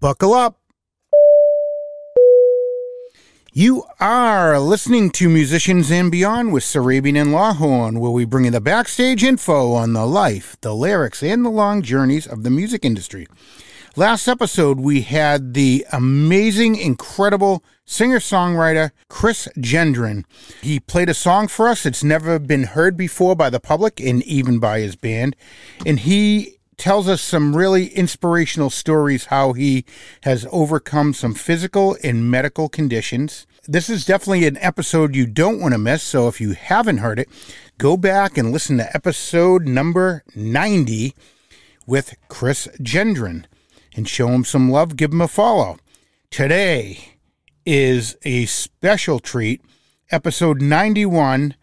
Buckle up. You are listening to Musicians and Beyond with Sarabian and Lawhorn, where we bring you the backstage info on the life, the lyrics, and the long journeys of the music industry. Last episode, we had the amazing, incredible singer songwriter Chris Gendron. He played a song for us that's never been heard before by the public and even by his band. And he tells us some really inspirational stories how he has overcome some physical and medical conditions. This is definitely an episode you don't want to miss. So if you haven't heard it, go back and listen to episode number 90 with Chris Gendron and show him some love. Give him a follow. Today is a special treat, episode 91.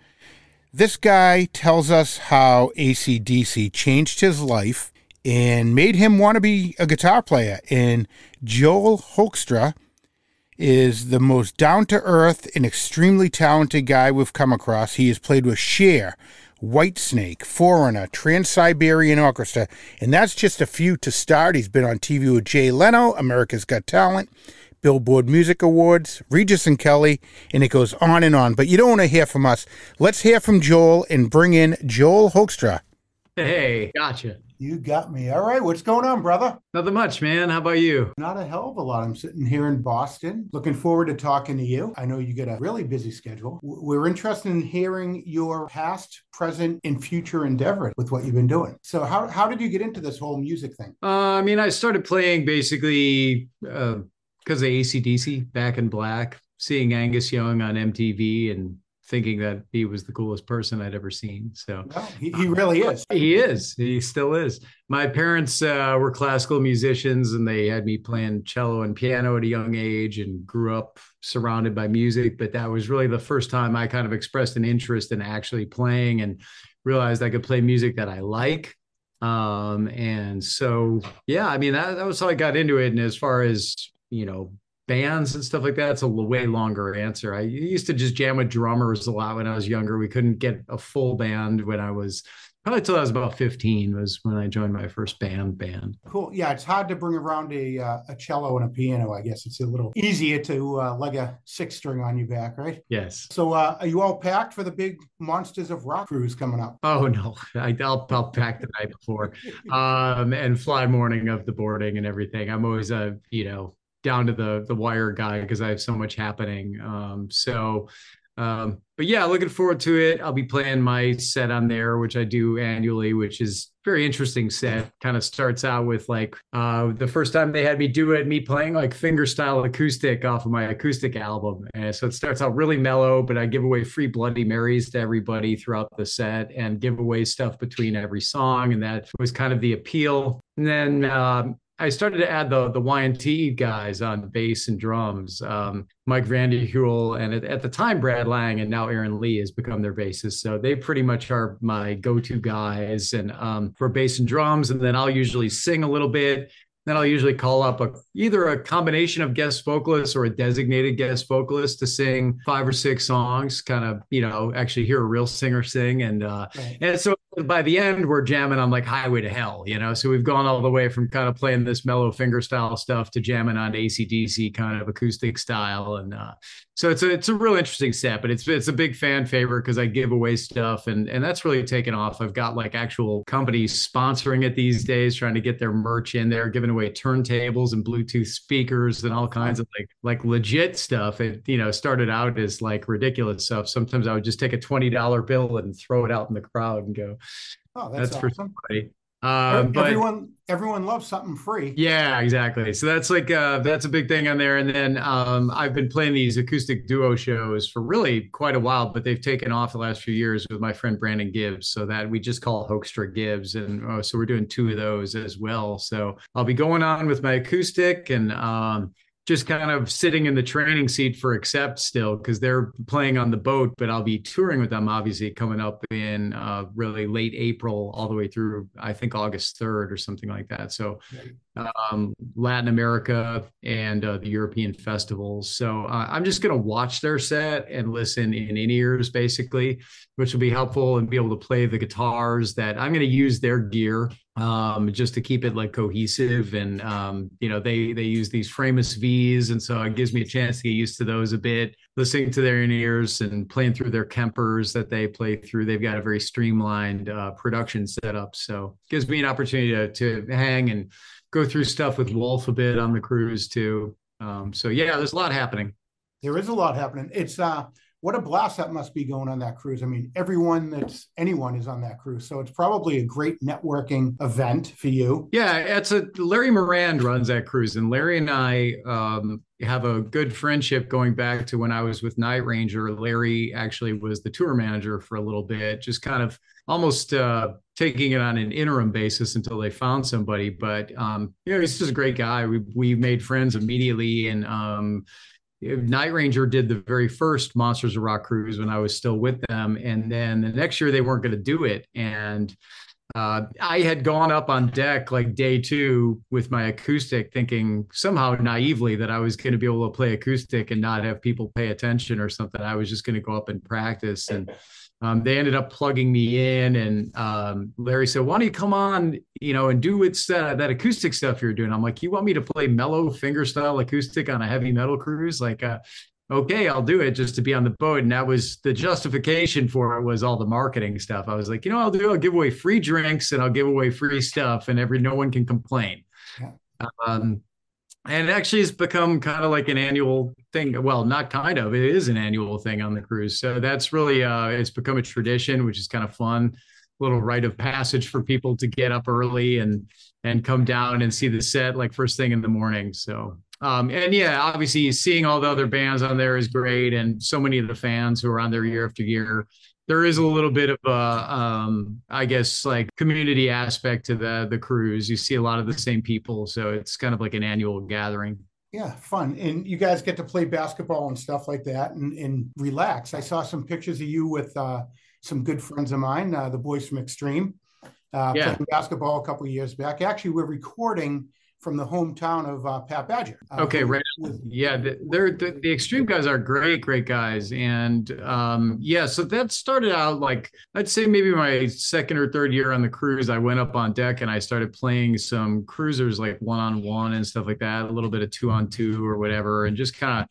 This guy tells us how ACDC changed his life and made him want to be a guitar player. And Joel Hoekstra is the most down to earth and extremely talented guy we've come across. He has played with Cher, Whitesnake, Foreigner, Trans Siberian Orchestra, and that's just a few to start. He's been on TV with Jay Leno, America's Got Talent, Billboard Music Awards, Regis and Kelly, and it goes on and on. But you don't want to hear from us. Let's hear from Joel and bring in Joel Hoekstra. Hey, gotcha. You got me. All right. What's going on, brother? Nothing much, man. How about you? Not a hell of a lot. I'm sitting here in Boston. Looking forward to talking to you. I know you get a really busy schedule. We're interested in hearing your past, present, and future endeavor with what you've been doing. So, how, how did you get into this whole music thing? Uh, I mean, I started playing basically because uh, of ACDC, Back in Black, seeing Angus Young on MTV and thinking that he was the coolest person I'd ever seen. So he, he, really is. He is. He still is. My parents uh, were classical musicians and they had me playing cello and piano at a young age and grew up surrounded by music. But that was really the first time I kind of expressed an interest in actually playing and realized I could play music that I like. Um, and so, yeah, I mean, that, that was how I got into it. And as far as, you know, bands and stuff like that, it's a way longer answer. I used to just jam with drummers a lot when I was younger. We couldn't get a full band when I was probably till I was about 15 was when I joined my first band band. Cool. Yeah, it's hard to bring around a uh, a cello and a piano. I guess it's a little easier to uh, leg a six string on your back, right? Yes. So uh, are you all packed for the big Monsters of Rock cruise coming up? Oh no, I, will I'll pack the night before, um, and fly morning of the boarding and everything. I'm always a you know down to the the wire guy because I have so much happening. Um, so, um, but yeah, looking forward to it. I'll be playing my set on there, which I do annually, which is very interesting set. Kind of starts out with like uh, the first time they had me do it, me playing like fingerstyle acoustic off of my acoustic album. And so it starts out really mellow, but I give away free Bloody Marys to everybody throughout the set and give away stuff between every song, and that was kind of the appeal. And then um, I started to add the the Y&T guys on bass and drums. Um, Mike Vanderhule and at, at, the time Brad Lang and now Aaron Leigh has become their bassist. So they pretty much are my go-to guys and um, for bass and drums. And then I'll usually sing a little bit. Then I'll usually call up a, either a combination of guest vocalists or a designated guest vocalist to sing five or six songs, kind of, you know, actually hear a real singer sing. And uh, right. and so by the end, we're jamming on like Highway to Hell, you know. So we've gone all the way from kind of playing this mellow finger style stuff to jamming on ACDC kind of acoustic style. And uh, so it's a it's a real interesting set, but it's it's a big fan favorite because I give away stuff and and that's really taken off. I've got like actual companies sponsoring it these days, trying to get their merch in there, giving away turntables and Bluetooth speakers and all kinds of like like legit stuff. It you know started out as like ridiculous stuff. Sometimes I would just take a twenty dollar bill and throw it out in the crowd and go, "Oh, that's, that's awesome. for somebody." Uh, but, everyone everyone loves something free. Yeah, exactly. So that's like uh, that's a big thing on there. And then um, I've been playing these acoustic duo shows for really quite a while, but they've taken off the last few years with my friend Brandon Gibbs. So that we just call Hoekstra Gibbs, and oh, so we're doing two of those as well. So I'll be going on with my acoustic and. Um, just kind of sitting in the training seat for Accept still because they're playing on the boat, but I'll be touring with them obviously coming up in uh, really late April all the way through I think August 3rd or something like that. So um, Latin America, and uh, the European festivals. So uh, I'm just going to watch their set and listen in in ears, basically, which will be helpful and be able to play the guitars that I'm going to use their gear um, just to keep it like cohesive. And um, you know, they they use these Framus V's, and so it gives me a chance to get used to those a bit, listening to their ears and playing through their Kempers that they play through. They've got a very streamlined uh, production setup, so gives me an opportunity to to hang and go through stuff with Wolf a bit on the cruise too. Um, so yeah, there's a lot happening. There is a lot happening. It's uh what a blast that must be going on that cruise. I mean, everyone that's anyone is on that cruise. So it's probably a great networking event for you. Yeah, it's a Larry Morand runs that cruise, and Larry and I um, have a good friendship going back to when I was with Night Ranger. Larry actually was the tour manager for a little bit, just kind of almost uh, taking it on an interim basis until they found somebody. But um, you know, he's just a great guy. We we made friends immediately, and um, Night Ranger did the very first Monsters of Rock cruise when I was still with them, and then the next year they weren't going to do it, and uh, I had gone up on deck like day two with my acoustic, thinking somehow naively that I was going to be able to play acoustic and not have people pay attention or something. I was just going to go up and practice, and um, they ended up plugging me in, and um, Larry said, "Why don't you come on, you know, and do it's uh, that acoustic stuff you're doing?" I'm like, "You want me to play mellow fingerstyle acoustic on a heavy metal cruise?" Like, uh, okay, I'll do it just to be on the boat. And that was the justification for it was all the marketing stuff. I was like, you know, I'll do, I'll give away free drinks and I'll give away free stuff, and every no one can complain. Yeah. Um, and it actually has become kind of like an annual thing well not kind of it is an annual thing on the cruise. So that's really uh it's become a tradition which is kind of fun. Little rite of passage for people to get up early and and come down and see the set like first thing in the morning. So um and yeah obviously seeing all the other bands on there is great and so many of the fans who are on there year after year there is a little bit of a um, I guess like community aspect to the the cruise. You see a lot of the same people, so it's kind of like an annual gathering. Yeah, fun. And you guys get to play basketball and stuff like that and, and relax. I saw some pictures of you with uh, some good friends of mine, uh, the boys from Extreme, uh, yeah. playing basketball a couple years back. Actually, we're recording from the hometown of uh, Pat Badger. Uh, okay, right. With, yeah, they're the, the, extreme guys are great, great guys, and um, yeah. So that started out like I'd say maybe my second or third year on the cruise. I went up on deck and I started playing some cruisers like one on one and stuff like that, a little bit of two on two or whatever, and just kind of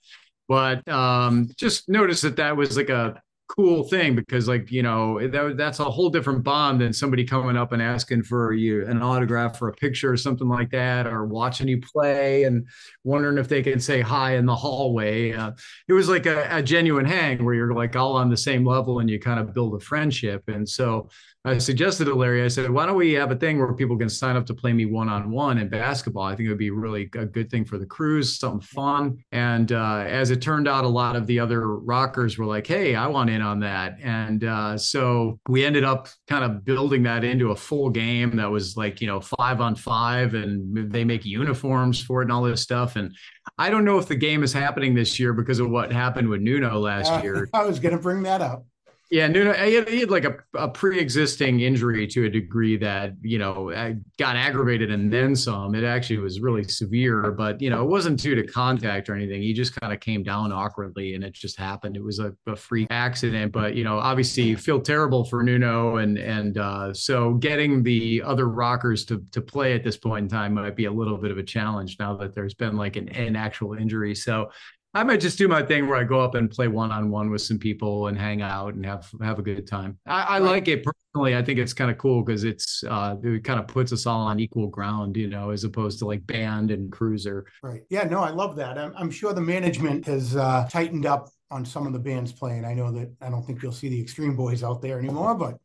but um, just noticed that that was like a cool thing because like you know that that's a whole different bond than somebody coming up and asking for you an autograph for a picture or something like that or watching you play and wondering if they can say hi in the hallway uh, it was like a, a genuine hang where you're like all on the same level and you kind of build a friendship and so I suggested to Larry, I said, why don't we have a thing where people can sign up to play me one on one in basketball? I think it would be really a good thing for the cruise, something fun. And uh, as it turned out, a lot of the other rockers were like, hey, I want in on that. And uh, so we ended up kind of building that into a full game that was like, you know, five on five, and they make uniforms for it and all this stuff. And I don't know if the game is happening this year because of what happened with Nuno last uh, year. I was going to bring that up. Yeah, Nuno, he had, he had like a, a pre-existing injury to a degree that you know got aggravated and then some. It actually was really severe, but you know it wasn't due to contact or anything. He just kind of came down awkwardly, and it just happened. It was a, a freak accident, but you know obviously feel terrible for Nuno, and and uh, so getting the other rockers to to play at this point in time might be a little bit of a challenge now that there's been like an, an actual injury. So I might just do my thing where I go up and play one on one with some people and hang out and have have a good time. I, I like it personally. I think it's kind of cool because it's uh, it kind of puts us all on equal ground, you know, as opposed to like band and cruiser. Right. Yeah. No, I love that. I'm, I'm sure the management has uh, tightened up on some of the bands playing. I know that I don't think you'll see the Extreme Boys out there anymore, but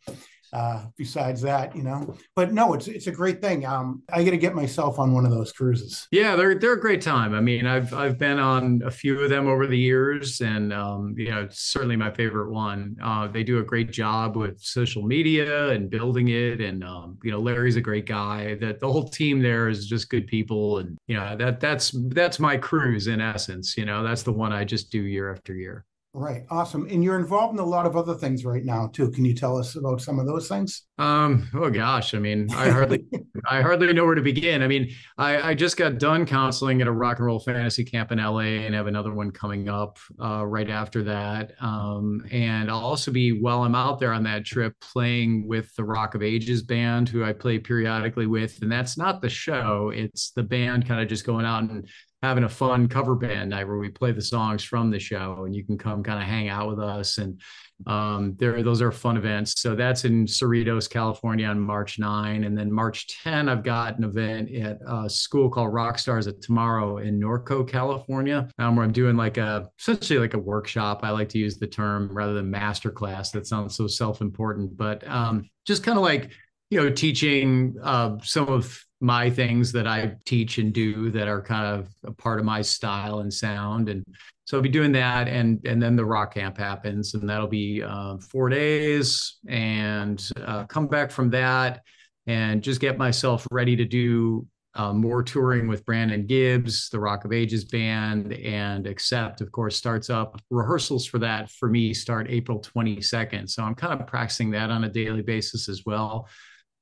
uh, besides that, you know. But no, it's it's a great thing. Um, I got to get myself on one of those cruises. Yeah, they're they're a great time. I mean, I've I've been on a few of them over the years, and um, you know, it's certainly my favorite one. Uh, they do a great job with social media and building it, and um, you know, Larry's a great guy. That the whole team there is just good people, and you know, that that's that's my cruise in essence. You know, that's the one I just do year after year. Right. Awesome. And you're involved in a lot of other things right now too. Can you tell us about some of those things? Um, oh gosh, I mean, I hardly I hardly know where to begin. I mean, I, I just got done counseling at a rock and roll fantasy camp in LA and have another one coming up uh, right after that. Um, and I'll also be while I'm out there on that trip playing with the Rock of Ages band, who I play periodically with. And that's not the show, it's the band kind of just going out and having a fun cover band night where we play the songs from the show and you can come kind of hang out with us and um, there those are fun events. So that's in cerritos california on march 9 and then march 10 i've got an event at a school called rock stars of tomorrow in norco california um, where i'm doing like a essentially like a workshop. I like to use the term rather than master class. That sounds so self-important. But um, just kind of like you know teaching uh, some of my things that I teach and do that are kind of a part of my style and sound. And so I'll be doing that. And, and then the rock camp happens and that'll be uh, four days and uh, come back from that and just get myself ready to do uh, more touring with Brandon Gibbs, the Rock of Ages band, and Accept, of course, starts up. Rehearsals for that for me start April 22nd. So I'm kind of practicing that on a daily basis as well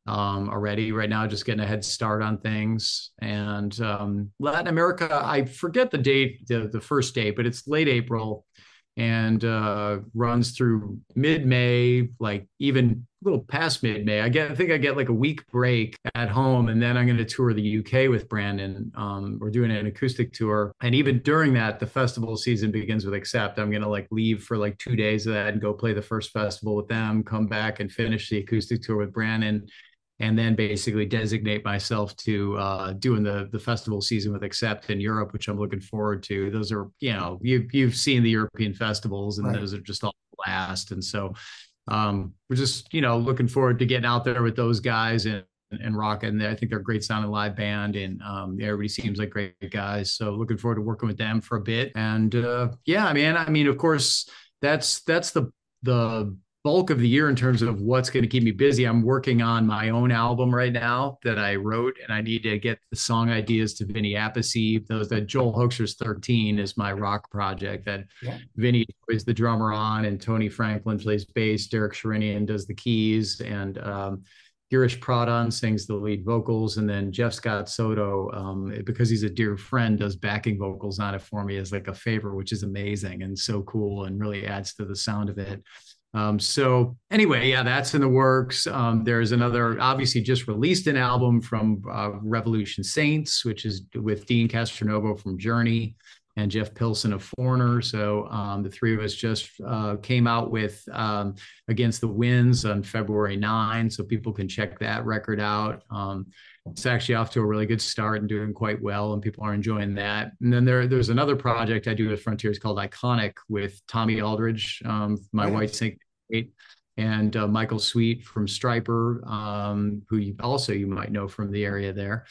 um, already right now, just getting a head start on things. And um, Latin America, I forget the date, the, the first date, but it's late April and uh, runs through mid May, like even a little past mid May. I get, I think I get like a week break at home, and then I'm going to tour the UK with Brandon. Um, we're doing an acoustic tour, and even during that, the festival season begins with Accept. I'm going to like leave for like two days of that and go play the first festival with them, come back and finish the acoustic tour with Brandon and then basically designate myself to uh, doing the the festival season with Accept in Europe, which I'm looking forward to. Those are, you know, you you've seen the European festivals, and right. those are just all blast. And so um, we're just, you know, looking forward to getting out there with those guys and and rocking. I think they're a great sounding live band, and um, everybody seems like great guys. So looking forward to working with them for a bit. And uh, yeah, man, I mean, of course, that's that's the the bulk of the year in terms of what's going to keep me busy. I'm working on my own album right now that I wrote, and I need to get the song ideas to Vinny Appice. Those that Joel Hoekstra's 13 is my rock project that yeah. Vinny is the drummer on, and Tony Franklin plays bass. Derek Sherinian does the keys, and um, Girish Pradhan sings the lead vocals, and then Jeff Scott Soto, um, because he's a dear friend, does backing vocals on it for me as like a favor, which is amazing and so cool and really adds to the sound of it. Um, so anyway, yeah, that's in the works. Um, there's another, obviously, just released an album from uh, Revolution Saints, which is with Deen Castronovo from Journey and Jeff Pilson of Foreigner. So um, the three of us just uh, came out with um, Against the Winds on February 9, so people can check that record out. Um, it's actually off to a really good start and doing quite well, and people are enjoying that. And then there, there's another project I do with Frontiers called Iconic with Tommy Aldridge, um, my nice. Whitesnake, and uh, Michael Sweet from Stryper, um, who you also you might know from the area there.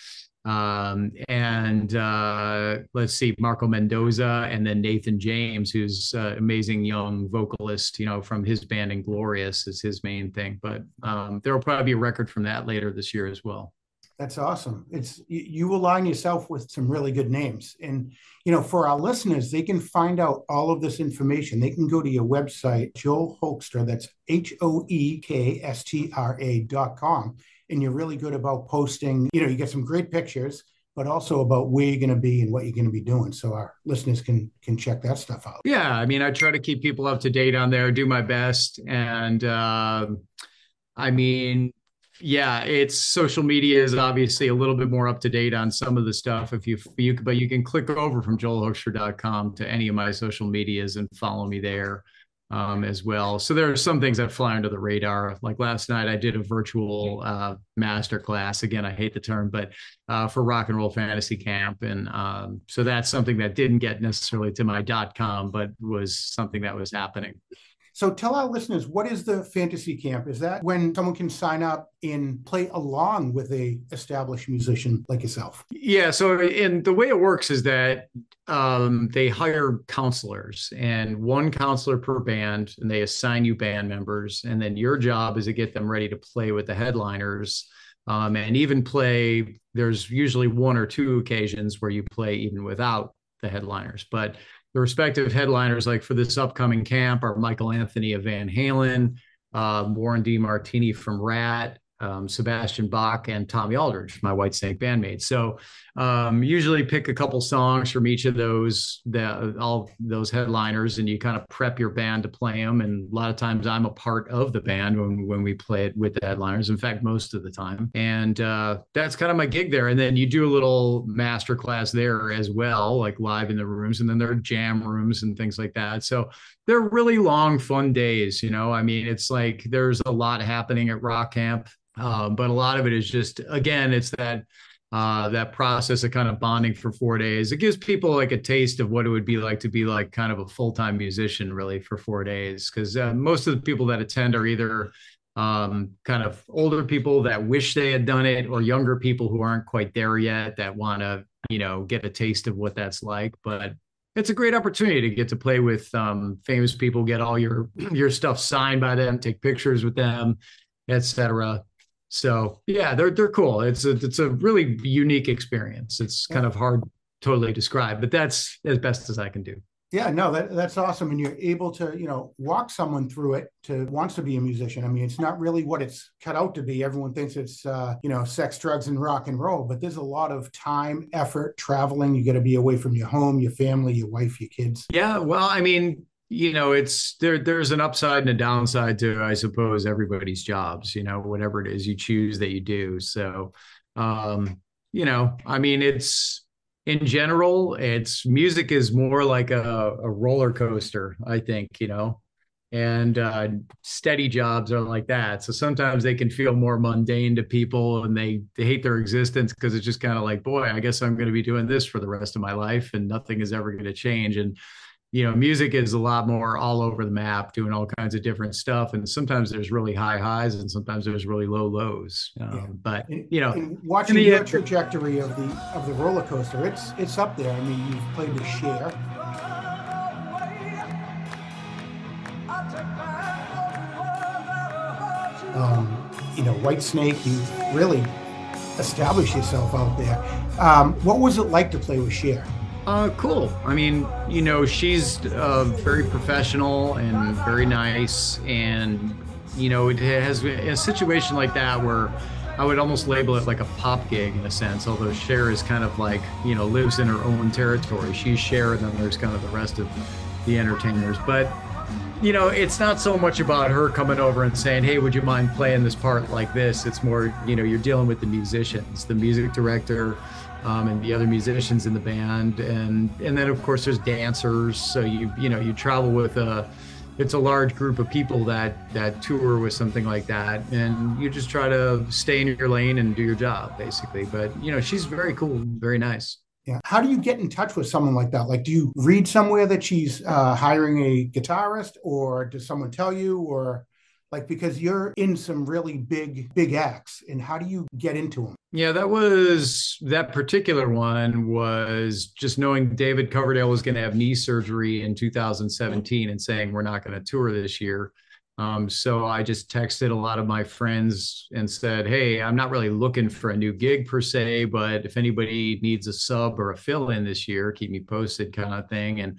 Um, and uh, let's see, Marco Mendoza, and then Nathan James, who's uh, amazing young vocalist, you know, from his band Inglorious is his main thing. But um, there will probably be a record from that later this year as well. That's awesome. It's you align yourself with some really good names. And you know, for our listeners, they can find out all of this information. They can go to your website, Joel Hoekstra, that's H-O-E-K-S-T-R-A dot com. And you're really good about posting, you know, you get some great pictures, but also about where you're going to be and what you're going to be doing. So our listeners can can check that stuff out. Yeah. I mean, I try to keep people up to date on there, do my best. And uh, I mean, yeah, it's social media is obviously a little bit more up to date on some of the stuff. If you, you but you can click over from joelhoekstra.com to any of my social medias and follow me there um, as well. So there are some things that fly under the radar. Like last night, I did a virtual uh, master class. Again, I hate the term, but uh, for rock and roll fantasy camp, and um, so that's something that didn't get necessarily to my dot com, but was something that was happening. So tell our listeners, what is the fantasy camp? Is that when someone can sign up and play along with a established musician like yourself? Yeah. So and the way it works is that um, they hire counselors and one counselor per band, and they assign you band members, and then your job is to get them ready to play with the headliners. Um, and even play, there's usually one or two occasions where you play even without the headliners. But the respective headliners, like for this upcoming camp, are Michael Anthony of Van Halen, uh, Warren DeMartini from Ratt, um, Sebastian Bach and Tommy Aldridge, my Whitesnake bandmate. So um, usually pick a couple songs from each of those, the, all those headliners, and you kind of prep your band to play them. And a lot of times I'm a part of the band when, when we play it with the headliners. In fact, most of the time. And uh, that's kind of my gig there. And then you do a little master class there as well, like live in the rooms. And then there are jam rooms and things like that. So they're really long, fun days. You know, I mean, it's like there's a lot happening at Rock Camp um, but a lot of it is just again, it's that uh, that process of kind of bonding for four days. It gives people like a taste of what it would be like to be like kind of a full time musician, really, for four days. Because uh, most of the people that attend are either um, kind of older people that wish they had done it, or younger people who aren't quite there yet that want to, you know, get a taste of what that's like. But it's a great opportunity to get to play with um, famous people, get all your your stuff signed by them, take pictures with them, etc. So yeah, they're they're cool. It's a it's a really unique experience. It's kind of hard totally describe, but that's as best as I can do. Yeah, no, that, that's awesome. And you're able to, you know, walk someone through it to wants to be a musician. I mean, it's not really what it's cut out to be. Everyone thinks it's, uh, you know, sex, drugs, and rock and roll, but there's a lot of time, effort, traveling. You got to be away from your home, your family, your wife, your kids. Yeah, well, I mean, you know it's there there's an upside and a downside to i suppose everybody's jobs you know whatever it is you choose that you do. So um you know i mean it's in general it's music is more like a, a roller coaster i think you know and uh, steady jobs are like that. So sometimes they can feel more mundane to people and they, they hate their existence because it's just kind of like boy i guess i'm going to be doing this for the rest of my life and nothing is ever going to change. And you know, music is a lot more all over the map, doing all kinds of different stuff. And sometimes there's really high highs, and sometimes there's really low lows. Um, yeah. But you know, and watching the, your trajectory of the of the roller coaster, it's it's up there. I mean, you've played the Cher. Um, you know, Whitesnake, you really established yourself out there. Um, what was it like to play with Cher? Uh, cool. I mean, you know, she's uh, very professional and very nice, and you know, it has a situation like that where I would almost label it like a pop gig in a sense. Although Cher is kind of like you know lives in her own territory. She's Cher, and then there's kind of the rest of the entertainers. But you know, it's not so much about her coming over and saying, "Hey, would you mind playing this part like this?" It's more, you know, you're dealing with the musicians, the music director um, and the other musicians in the band, and and then of course there's dancers. So you you know you travel with a it's a large group of people that that tour with something like that, and you just try to stay in your lane and do your job basically. But you know she's very cool, very nice. Yeah. How do you get in touch with someone like that? Like, do you read somewhere that she's uh, hiring a guitarist, or does someone tell you, or like because you're in some really big big acts and how do you get into them yeah that was that particular one was just knowing david coverdale was going to have knee surgery in 2017 and saying we're not going to tour this year. Um, so i just texted a lot of my friends and said hey i'm not really looking for a new gig per se but if anybody needs a sub or a fill in this year keep me posted kind of thing. And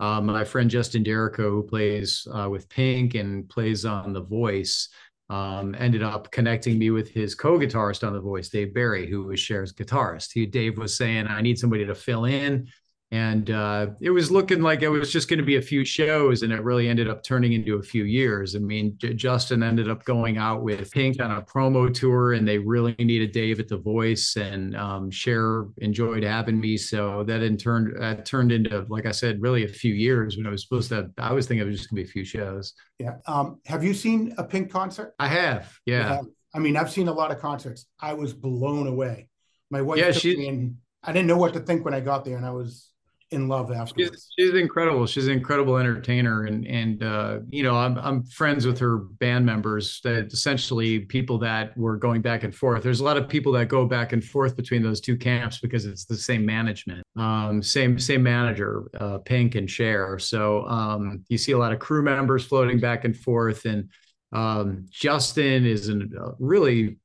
um, my friend Justin Derrico, who plays uh, with Pink and plays on The Voice, um, ended up connecting me with his co-guitarist on The Voice, Dave Barry, who was Cher's guitarist. He, Dave was saying, "I need somebody to fill in." And uh, it was looking like it was just going to be a few shows and it really ended up turning into a few years. I mean J- justin ended up going out with pink on a promo tour and they really needed dave at the voice and um, Cher enjoyed having me. So that in turn uh, turned into like i said really a few years when i was supposed to i was thinking it was just going to be a few shows. Yeah um, have you seen a pink concert? I have yeah. I mean i've seen a lot of concerts. I was blown away. My wife yeah, she, and i didn't know what to think when i got there and i was in love afterwards. She's, she's, incredible. She's an incredible entertainer, and and uh, you know I'm I'm friends with her band members. That essentially people that were going back and forth. There's a lot of people that go back and forth between those two camps because it's the same management, um, same same manager, uh, Pink and Cher. So um, you see a lot of crew members floating back and forth, and um, Justin is a really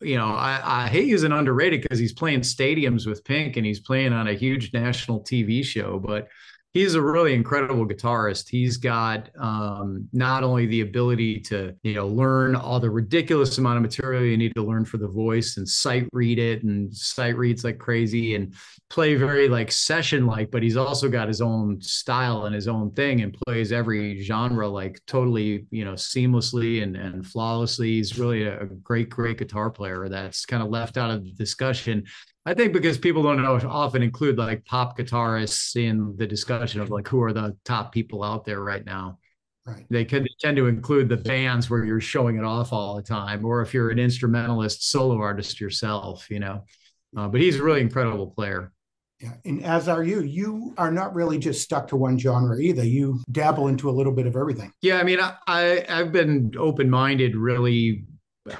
you know, I, I hate using underrated because he's playing stadiums with Pink and he's playing on a huge national TV show. But he's a really incredible guitarist. He's got um, not only the ability to, you know, learn all the ridiculous amount of material you need to learn for the voice and sight read it and sight reads like crazy and play very like session like, but he's also got his own style and his own thing and plays every genre like totally, you know, seamlessly and, and flawlessly. He's really a, a great, great guitar player that's kind of left out of the discussion I think because people don't know often include like pop guitarists in the discussion of like who are the top people out there right now. Right. They can tend to include the bands where you're showing it off all the time, or if you're an instrumentalist, solo artist yourself, you know. Uh, but he's a really incredible player. Yeah, and as are you. You are not really just stuck to one genre either. You dabble into a little bit of everything. Yeah, I mean, I, I I've been open minded really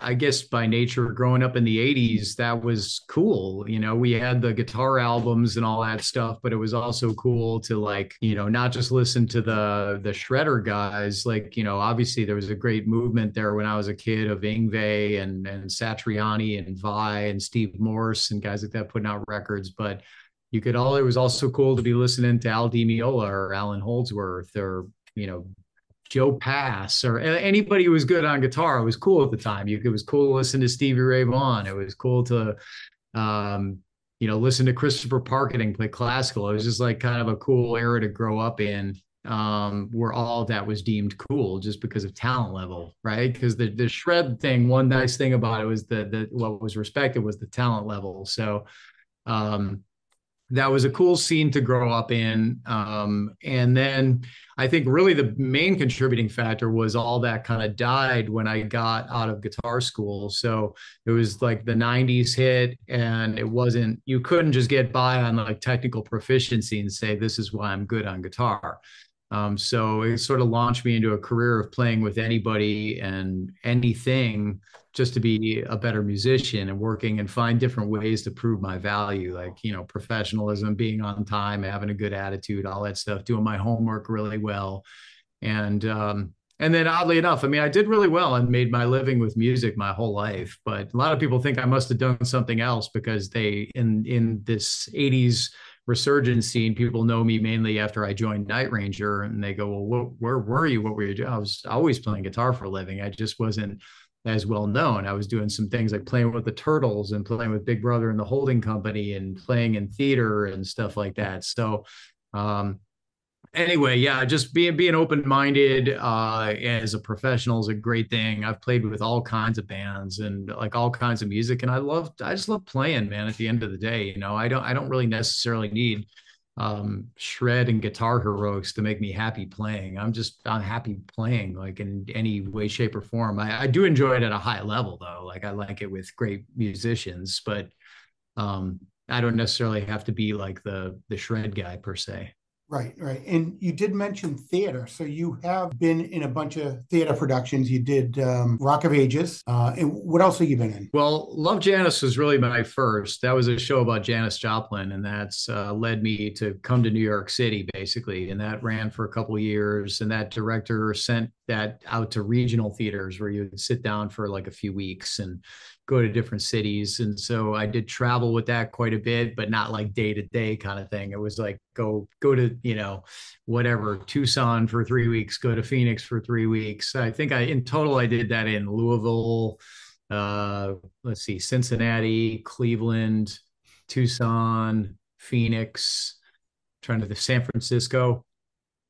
I guess by nature, growing up in the 80s, that was cool. You know, we had the guitar albums and all that stuff, but it was also cool to like, you know, not just listen to the the shredder guys. Like, you know, obviously there was a great movement there when I was a kid of Yngwie and and Satriani and Vai and Steve Morse and guys like that putting out records. But you could all it was also cool to be listening to Al Di Meola or Allan Holdsworth or you know Joe Pass or anybody who was good on guitar. It was cool at the time. You, it was cool to listen to Stevie Ray Vaughan. It was cool to, um, you know, listen to Christopher Parkening play classical. It was just like kind of a cool era to grow up in, um, where all that was deemed cool just because of talent level, right? Because the the shred thing, one nice thing about it was that the what was respected was the talent level. So, um, that was a cool scene to grow up in. Um, and then I think really the main contributing factor was all that kind of died when I got out of guitar school. So it was like the 90s hit, and it wasn't, you couldn't just get by on like technical proficiency and say, this is why I'm good on guitar. Um, so it sort of launched me into a career of playing with anybody and anything just to be a better musician and working and find different ways to prove my value, like, you know, professionalism, being on time, having a good attitude, all that stuff, doing my homework really well. And, um, and then oddly enough, I mean, I did really well and made my living with music my whole life. But a lot of people think I must have done something else because they in in this 80s resurgence scene, people know me mainly after I joined Night Ranger, and they go, "Well, where were you? What were you doing?" I was always playing guitar for a living. I just wasn't as well known. I was doing some things like playing with the Turtles and playing with Big Brother and the Holding Company and playing in theater and stuff like that. So, um, anyway, yeah, just being being open minded uh, as a professional is a great thing. I've played with all kinds of bands and like all kinds of music, and I love I just love playing, man. At the end of the day, you know, I don't I don't really necessarily need um, shred and guitar heroics to make me happy playing. I'm just I'm happy playing like in any way, shape, or form. I, I do enjoy it at a high level though. Like I like it with great musicians, but um, I don't necessarily have to be like the the shred guy per se. Right, right. And you did mention theater. So you have been in a bunch of theater productions. You did um, Rock of Ages. Uh, and what else have you been in? Well, Love Janis was really my first. That was a show about Janis Joplin, and that's uh, led me to come to New York City, basically. And that ran for a couple of years. And that director sent that out to regional theaters where you would sit down for like a few weeks and go to different cities. And so I did travel with that quite a bit, but not like day to day kind of thing. It was like go go to, you know, whatever, Tucson for 3 weeks, go to Phoenix for 3 weeks. I think I in total I did that in Louisville, uh let's see, Cincinnati, Cleveland, Tucson, Phoenix, trying to the San Francisco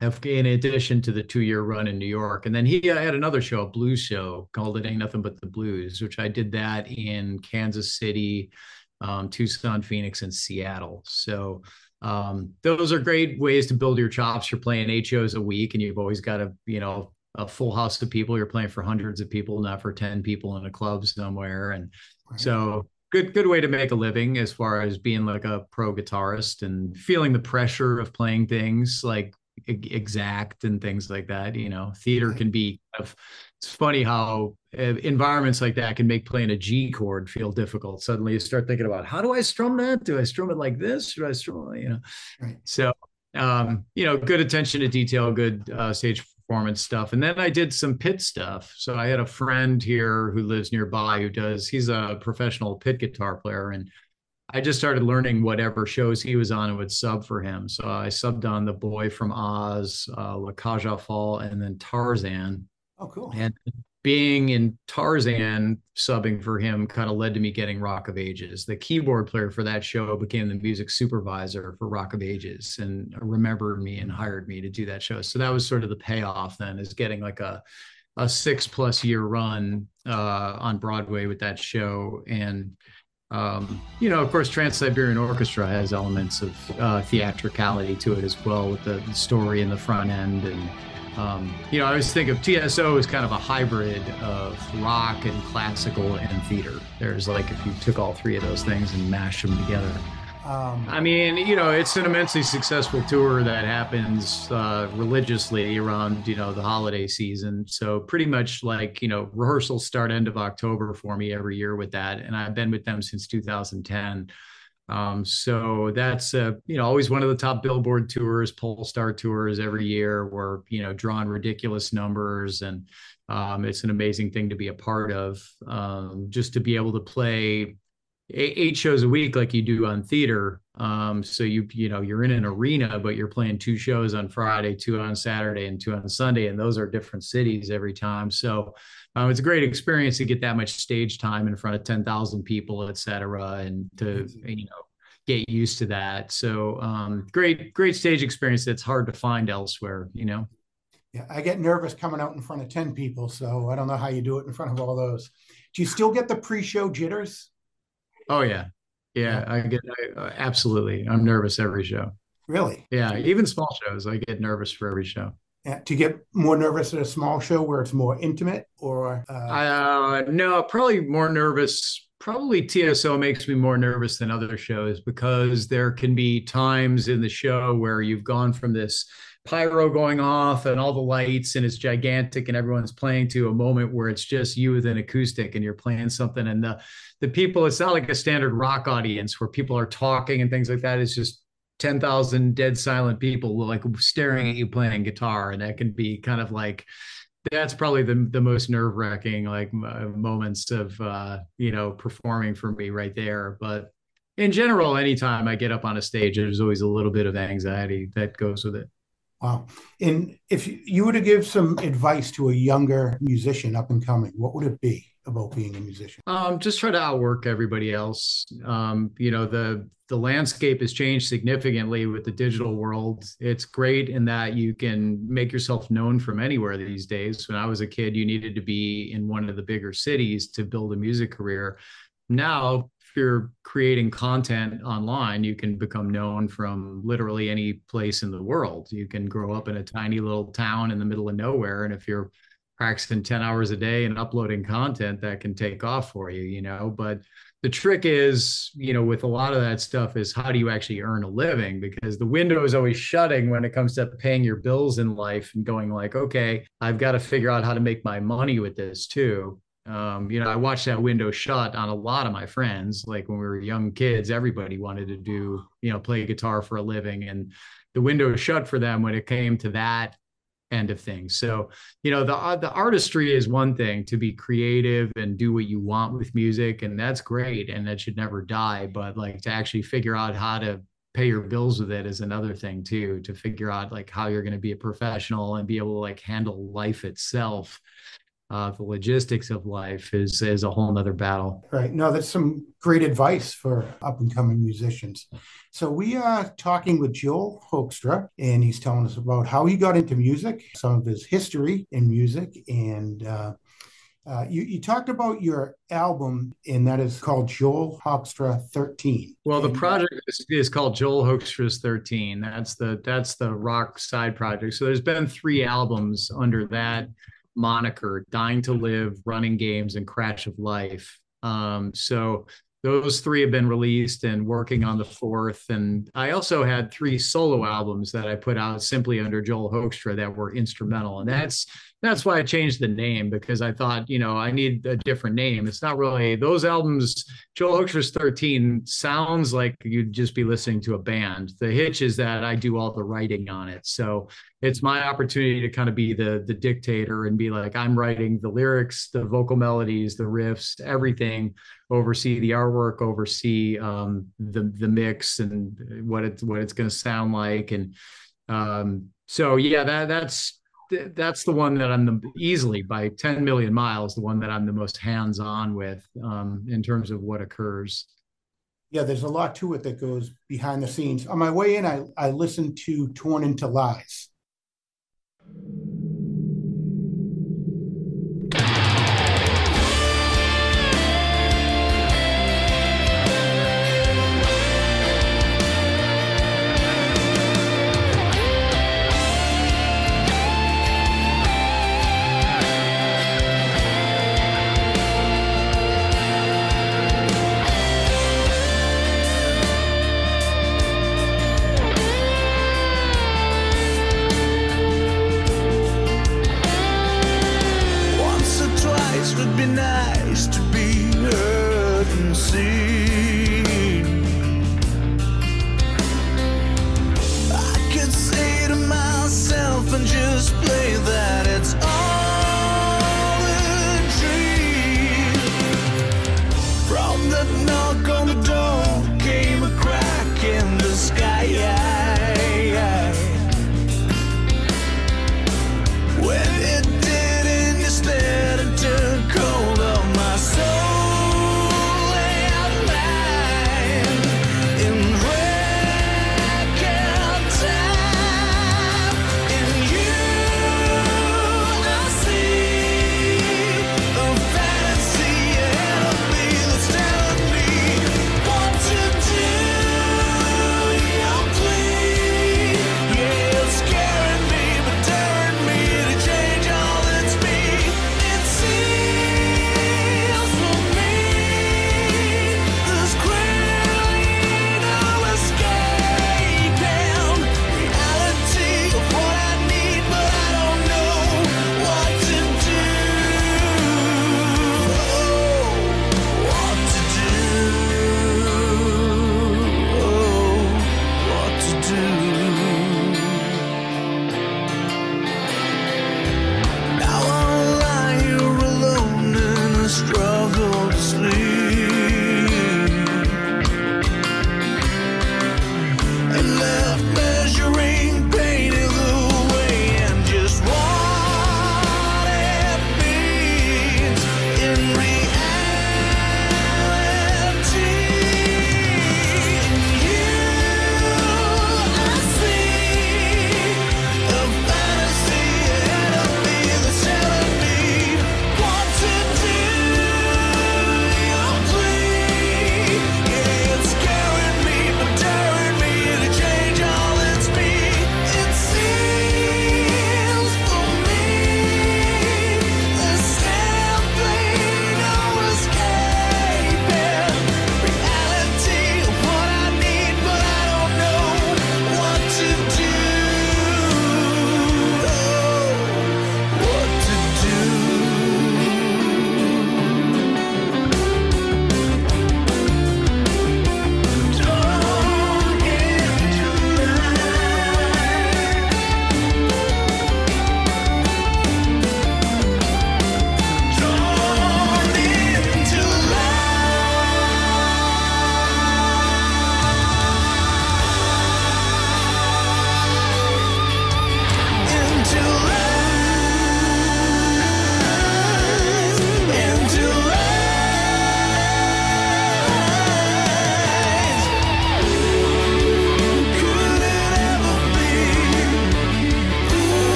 in addition to the two year run in New York. And then he had another show, a blues show called It Ain't Nothing But the Blues, which I did that in Kansas City, um, Tucson, Phoenix, and Seattle. So um, those are great ways to build your chops. You're playing eight shows a week and you've always got a, you know, a full house of people. You're playing for hundreds of people, not for 10 people in a club somewhere. And right. so good good way to make a living as far as being like a pro guitarist and feeling the pressure of playing things like exact and things like that. You know, theater can be. It's funny how uh, environments like that can make playing a G chord feel difficult. Suddenly, you start thinking about how do I strum that? Do I strum it like this? should I strum? You know, right. so um, you know, good attention to detail, good uh, stage performance stuff. And then I did some pit stuff. So I had a friend here who lives nearby who does. He's a professional pit guitar player and I just started learning whatever shows he was on and would sub for him. So I subbed on The Boy from Oz, uh, La Cage aux Folles, and then Tarzan. Oh, cool. And being in Tarzan, subbing for him kind of led to me getting Rock of Ages. The keyboard player for that show became the music supervisor for Rock of Ages and remembered me and hired me to do that show. So that was sort of the payoff then is getting like a a six plus year run uh, on Broadway with that show. And, um, you know, of course, Trans Siberian Orchestra has elements of uh, theatricality to it as well with the story in the front end and um, you know, I always think of TSO as kind of a hybrid of rock and classical and theater. There's like if you took all three of those things and mashed them together. Um, I mean, you know, it's an immensely successful tour that happens uh, religiously around, you know, the holiday season. So pretty much like, you know, rehearsals start end of October for me every year with that. And I've been with them since 2010. Um, so that's uh, you know always one of the top Billboard tours, Pollstar tours every year. We're you know drawing ridiculous numbers, and um, it's an amazing thing to be a part of. Um, just to be able to play eight, shows a week like you do on theater. Um, so you you know you're in an arena, but you're playing two shows on Friday, two on Saturday, and two on Sunday, and those are different cities every time. So um, it's a great experience to get that much stage time in front of 10,000 people, et cetera, and to, you know, get used to that. So um, great, great stage experience that's hard to find elsewhere, you know? Yeah, I get nervous coming out in front of 10 people, so I don't know how you do it in front of all those. Do you still get the pre-show jitters? Oh yeah. Yeah, I get I, uh, absolutely. I'm nervous every show. Really? Yeah, even small shows, I get nervous for every show. Yeah, to get more nervous at a small show where it's more intimate, or uh... uh no, probably more nervous. Probably TSO makes me more nervous than other shows because there can be times in the show where you've gone from this pyro going off and all the lights and it's gigantic and everyone's playing to a moment where it's just you with an acoustic and you're playing something. And the the people it's not like a standard rock audience where people are talking and things like that. It's just 10,000 dead silent people like staring at you playing guitar. And that can be kind of like that's probably the the most nerve wracking like moments of uh you know performing for me right there. But in general anytime i get up on a stage there's always a little bit of anxiety that goes with it wow and if you were to give some advice to a younger musician up and coming what would it be about being a musician? Um, just try to outwork everybody else. Um, you know, the the landscape has changed significantly with the digital world. It's great in that you can make yourself known from anywhere these days. When I was a kid, you needed to be in one of the bigger cities to build a music career. Now, you're creating content online, you can become known from literally any place in the world. You can grow up in a tiny little town in the middle of nowhere. And if you're practicing 10 hours a day and uploading content that can take off for you, you know. But the trick is, you know, with a lot of that stuff is how do you actually earn a living? Because the window is always shutting when it comes to paying your bills in life and going like, okay, I've got to figure out how to make my money with this too. Um, you know, I watched that window shut on a lot of my friends. Like when we were young kids, everybody wanted to do, you know, play guitar for a living. And the window shut for them when it came to that end of things. So, you know, the uh, the artistry is one thing to be creative and do what you want with music and that's great and that should never die, but like to actually figure out how to pay your bills with it is another thing too, to figure out like how you're going to be a professional and be able to like handle life itself uh, the logistics of life is is a whole nother battle. Right. No, that's some great advice for up and coming musicians. So we are talking with Joel Hoekstra, and he's telling us about how he got into music, some of his history in music, and uh, uh, you, you, talked about your album, and that is called Joel Hoekstra 13. Well, the project is, is, called Joel Hoekstra's 13. That's the that's the rock side project. So there's been three albums under that moniker, Dying to Live, Running Games, and Crash of Life. Um, so those three have been released and working on the fourth. And I also had three solo albums that I put out simply under Joel Hoekstra that were instrumental. And that's that's why I changed the name because I thought, you know, I need a different name. It's not really those albums. Joel Hoekstra's 13 sounds like you'd just be listening to a band. The hitch is that I do all the writing on it. So it's my opportunity to kind of be the the dictator and be like, I'm writing the lyrics, the vocal melodies, the riffs, everything, oversee the artwork, oversee um, the the mix and what it's what it's going to sound like. And um, so yeah, that that's that's the one that I'm the easily by 10 million miles, the one that I'm the most hands on with um, in terms of what occurs. Yeah, there's a lot to it that goes behind the scenes. On my way in, I, I listened to Torn into Lies.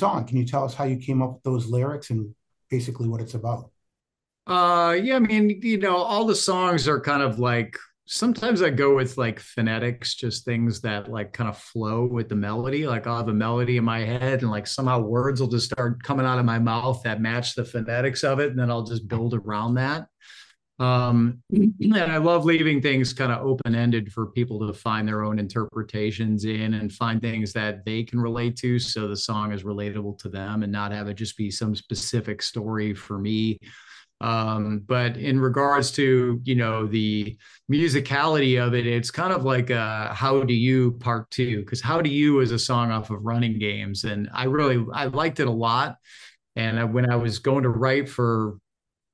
Song. Can you tell us how you came up with those lyrics and basically what it's about? Uh, yeah, I mean, you know, all the songs are kind of like sometimes I go with like phonetics, just things that like kind of flow with the melody. Like I'll have a melody in my head and like somehow words will just start coming out of my mouth that match the phonetics of it. And then I'll just build around that. Um, and I love leaving things kind of open ended for people to find their own interpretations in and find things that they can relate to. So the song is relatable to them and not have it just be some specific story for me um, but in regards to you know the musicality of it, it's kind of like a "How Do You" part two because "How Do You" is a song off of Running Games, and I really I liked it a lot. And I, when I was going to write for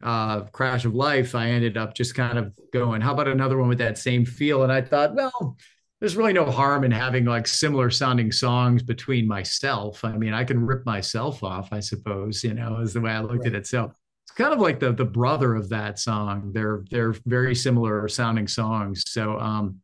uh, Crash of Life, I ended up just kind of going, "How about another one with that same feel?" And I thought, well. There's really no harm in having like similar sounding songs between myself. I mean, I can rip myself off, I suppose, you know, is the way I looked right. at it. So it's kind of like the the brother of that song. They're they're very similar sounding songs. So um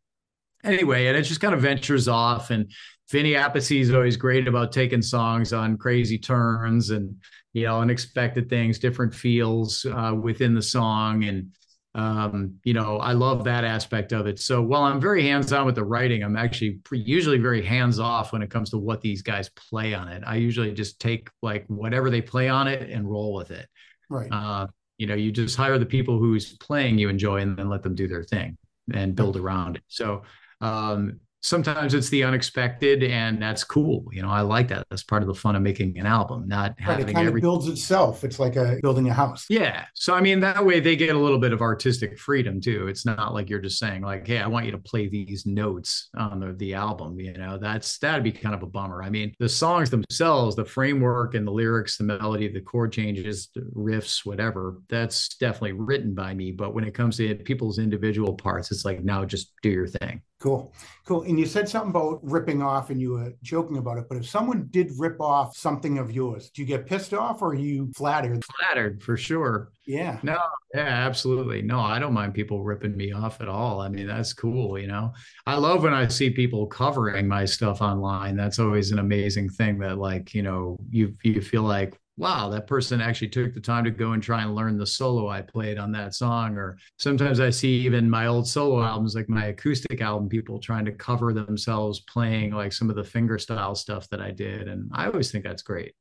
anyway, and it just kind of ventures off and Vinny Appice is always great about taking songs on crazy turns and you know unexpected things, different feels uh, within the song, and um, you know I love that aspect of it. So while I'm very hands on with the writing, I'm actually usually very hands off when it comes to what these guys play on it. I usually just take like whatever they play on it and roll with it. Right. Uh, you know, you just hire the people who's playing you enjoy and then let them do their thing and build around it. So um, sometimes it's the unexpected and that's cool you know i like that. That's part of the fun of making an album not having it kind every... of builds itself. It's like a building a house. Yeah so i mean that way they get a little bit of artistic freedom too. It's not like you're just saying like hey i want you to play these notes on the, the album you know? That's that'd be kind of a bummer. I mean the songs themselves the framework and the lyrics the melody the chord changes the riffs whatever that's definitely written by me. But when it comes to people's individual parts it's like now just do your thing Cool. Cool. And you said something about ripping off and you were joking about it, but if someone did rip off something of yours, do you get pissed off or are you flattered? Flattered for sure. Yeah. No, yeah, absolutely. No, I don't mind people ripping me off at all. I mean, that's cool, you know. I love when I see people covering my stuff online. That's always an amazing thing that like, you know, you you feel like, wow, that person actually took the time to go and try and learn the solo I played on that song. Or sometimes I see even my old solo albums, like my acoustic album, people trying to cover themselves playing like some of the finger style stuff that I did. And I always think that's great.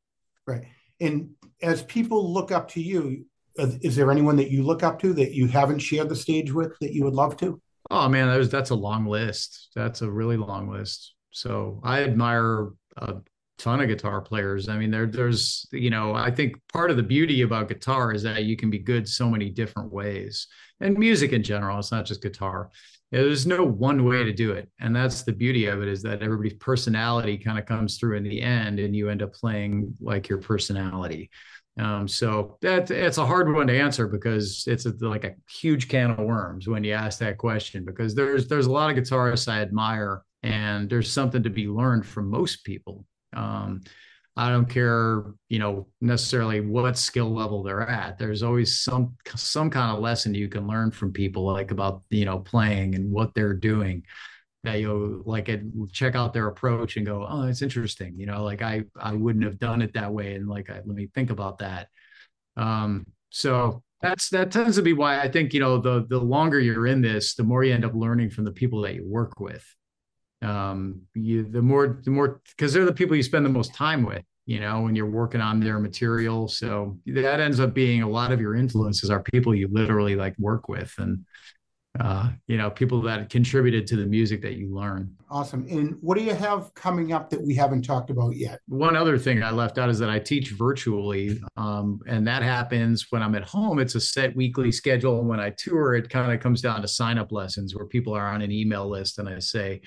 Right. And as people look up to you, uh, is there anyone that you look up to that you haven't shared the stage with that you would love to? Oh man, that was, that's a long list. That's a really long list. So I admire uh, ton of guitar players. I mean, there there's you know, I think part of the beauty about guitar is that you can be good so many different ways. And music in general, it's not just guitar. There's no one way to do it. And that's the beauty of it is that everybody's personality kind of comes through in the end and you end up playing like your personality. Um, so that it's a hard one to answer because it's a, like a huge can of worms when you ask that question because there's there's a lot of guitarists I admire and there's something to be learned from most people um, I don't care, you know, necessarily what skill level they're at. There's always some some kind of lesson you can learn from people, like about you know playing and what they're doing. That you like it, check out their approach and go, oh, it's interesting. You know, like I I wouldn't have done it that way, and like I, let me think about that. Um, so that's that tends to be why I think you know the the longer you're in this, the more you end up learning from the people that you work with um you the more the more because they're the people you spend the most time with you know when you're working on their material. So that ends up being a lot of your influences are people you literally like work with and uh you know people that contributed to the music that you learn. Awesome. And what do you have coming up that we haven't talked about yet? One other thing i left out is that i teach virtually um and that happens when i'm at home. It's a set weekly schedule. And when i tour it kind of comes down to sign up lessons where people are on an email list and i say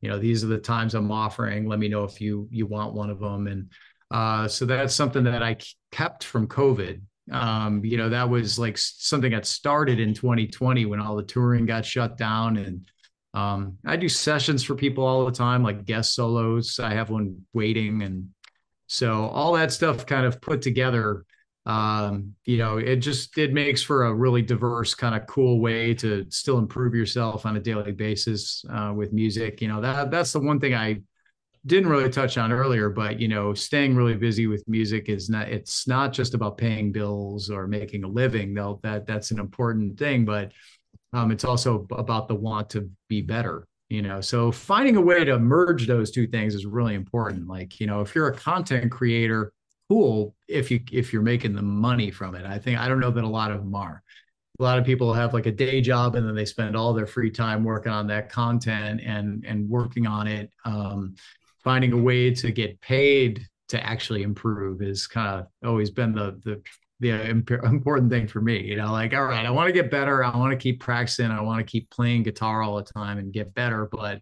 you know these are the times i'm offering. Let me know if you you want one of them. And uh, so that's something that i kept from covid. Um, you know that was like something that started in 2020 when all the touring got shut down. And um, i do sessions for people all the time like guest solos. I have one waiting. And so all that stuff kind of put together um, you know, it just it makes for a really diverse, kind of cool way to still improve yourself on a daily basis uh, with music. You know, that that's the one thing I didn't really touch on earlier, but you know, staying really busy with music is not it's not just about paying bills or making a living, though that that's an important thing, but um, it's also about the want to be better you know so finding a way to merge those two things is really important like you know if you're a content creator cool if you if you're making the money from it i think i don't know that a lot of them are a lot of people have like a day job and then they spend all their free time working on that content and and working on it um, finding a way to get paid to actually improve is kind of always been the the the important thing for me. You know, like, all right, I want to get better. I want to keep practicing. I want to keep playing guitar all the time and get better. But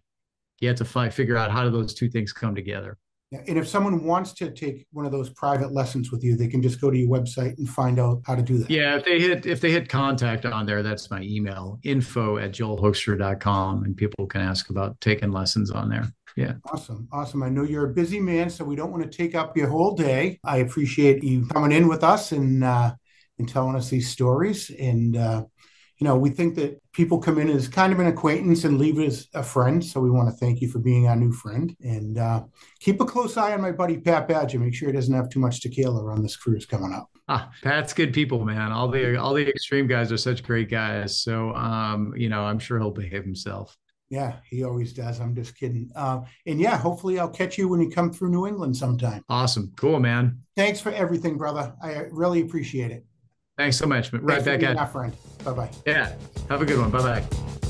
you have to find, figure out how do those two things come together. Yeah, and if someone wants to take one of those private lessons with you, they can just go to your website and find out how to do that. Yeah, if they hit if they hit contact on there, that's my email, info at joelhoekstra.com, and people can ask about taking lessons on there. Yeah. Awesome. Awesome. I know you're a busy man, so we don't want to take up your whole day. I appreciate you coming in with us and uh, and telling us these stories. And uh, you know, we think that people come in as kind of an acquaintance and leave as a friend. So we want to thank you for being our new friend. And uh, keep a close eye on my buddy Pat Badger. Make sure he doesn't have too much tequila on this cruise coming up. Ah, Pat's good people, man. All the all the extreme guys are such great guys. So um, you know, I'm sure he'll behave himself. Yeah, he always does. I'm just kidding. Uh, and yeah, hopefully I'll catch you when you come through New England sometime. Awesome. Cool, man. Thanks for everything, brother. I really appreciate it. Thanks so much. Right Thanks back at my friend. Bye bye. Yeah. Have a good one. Bye bye.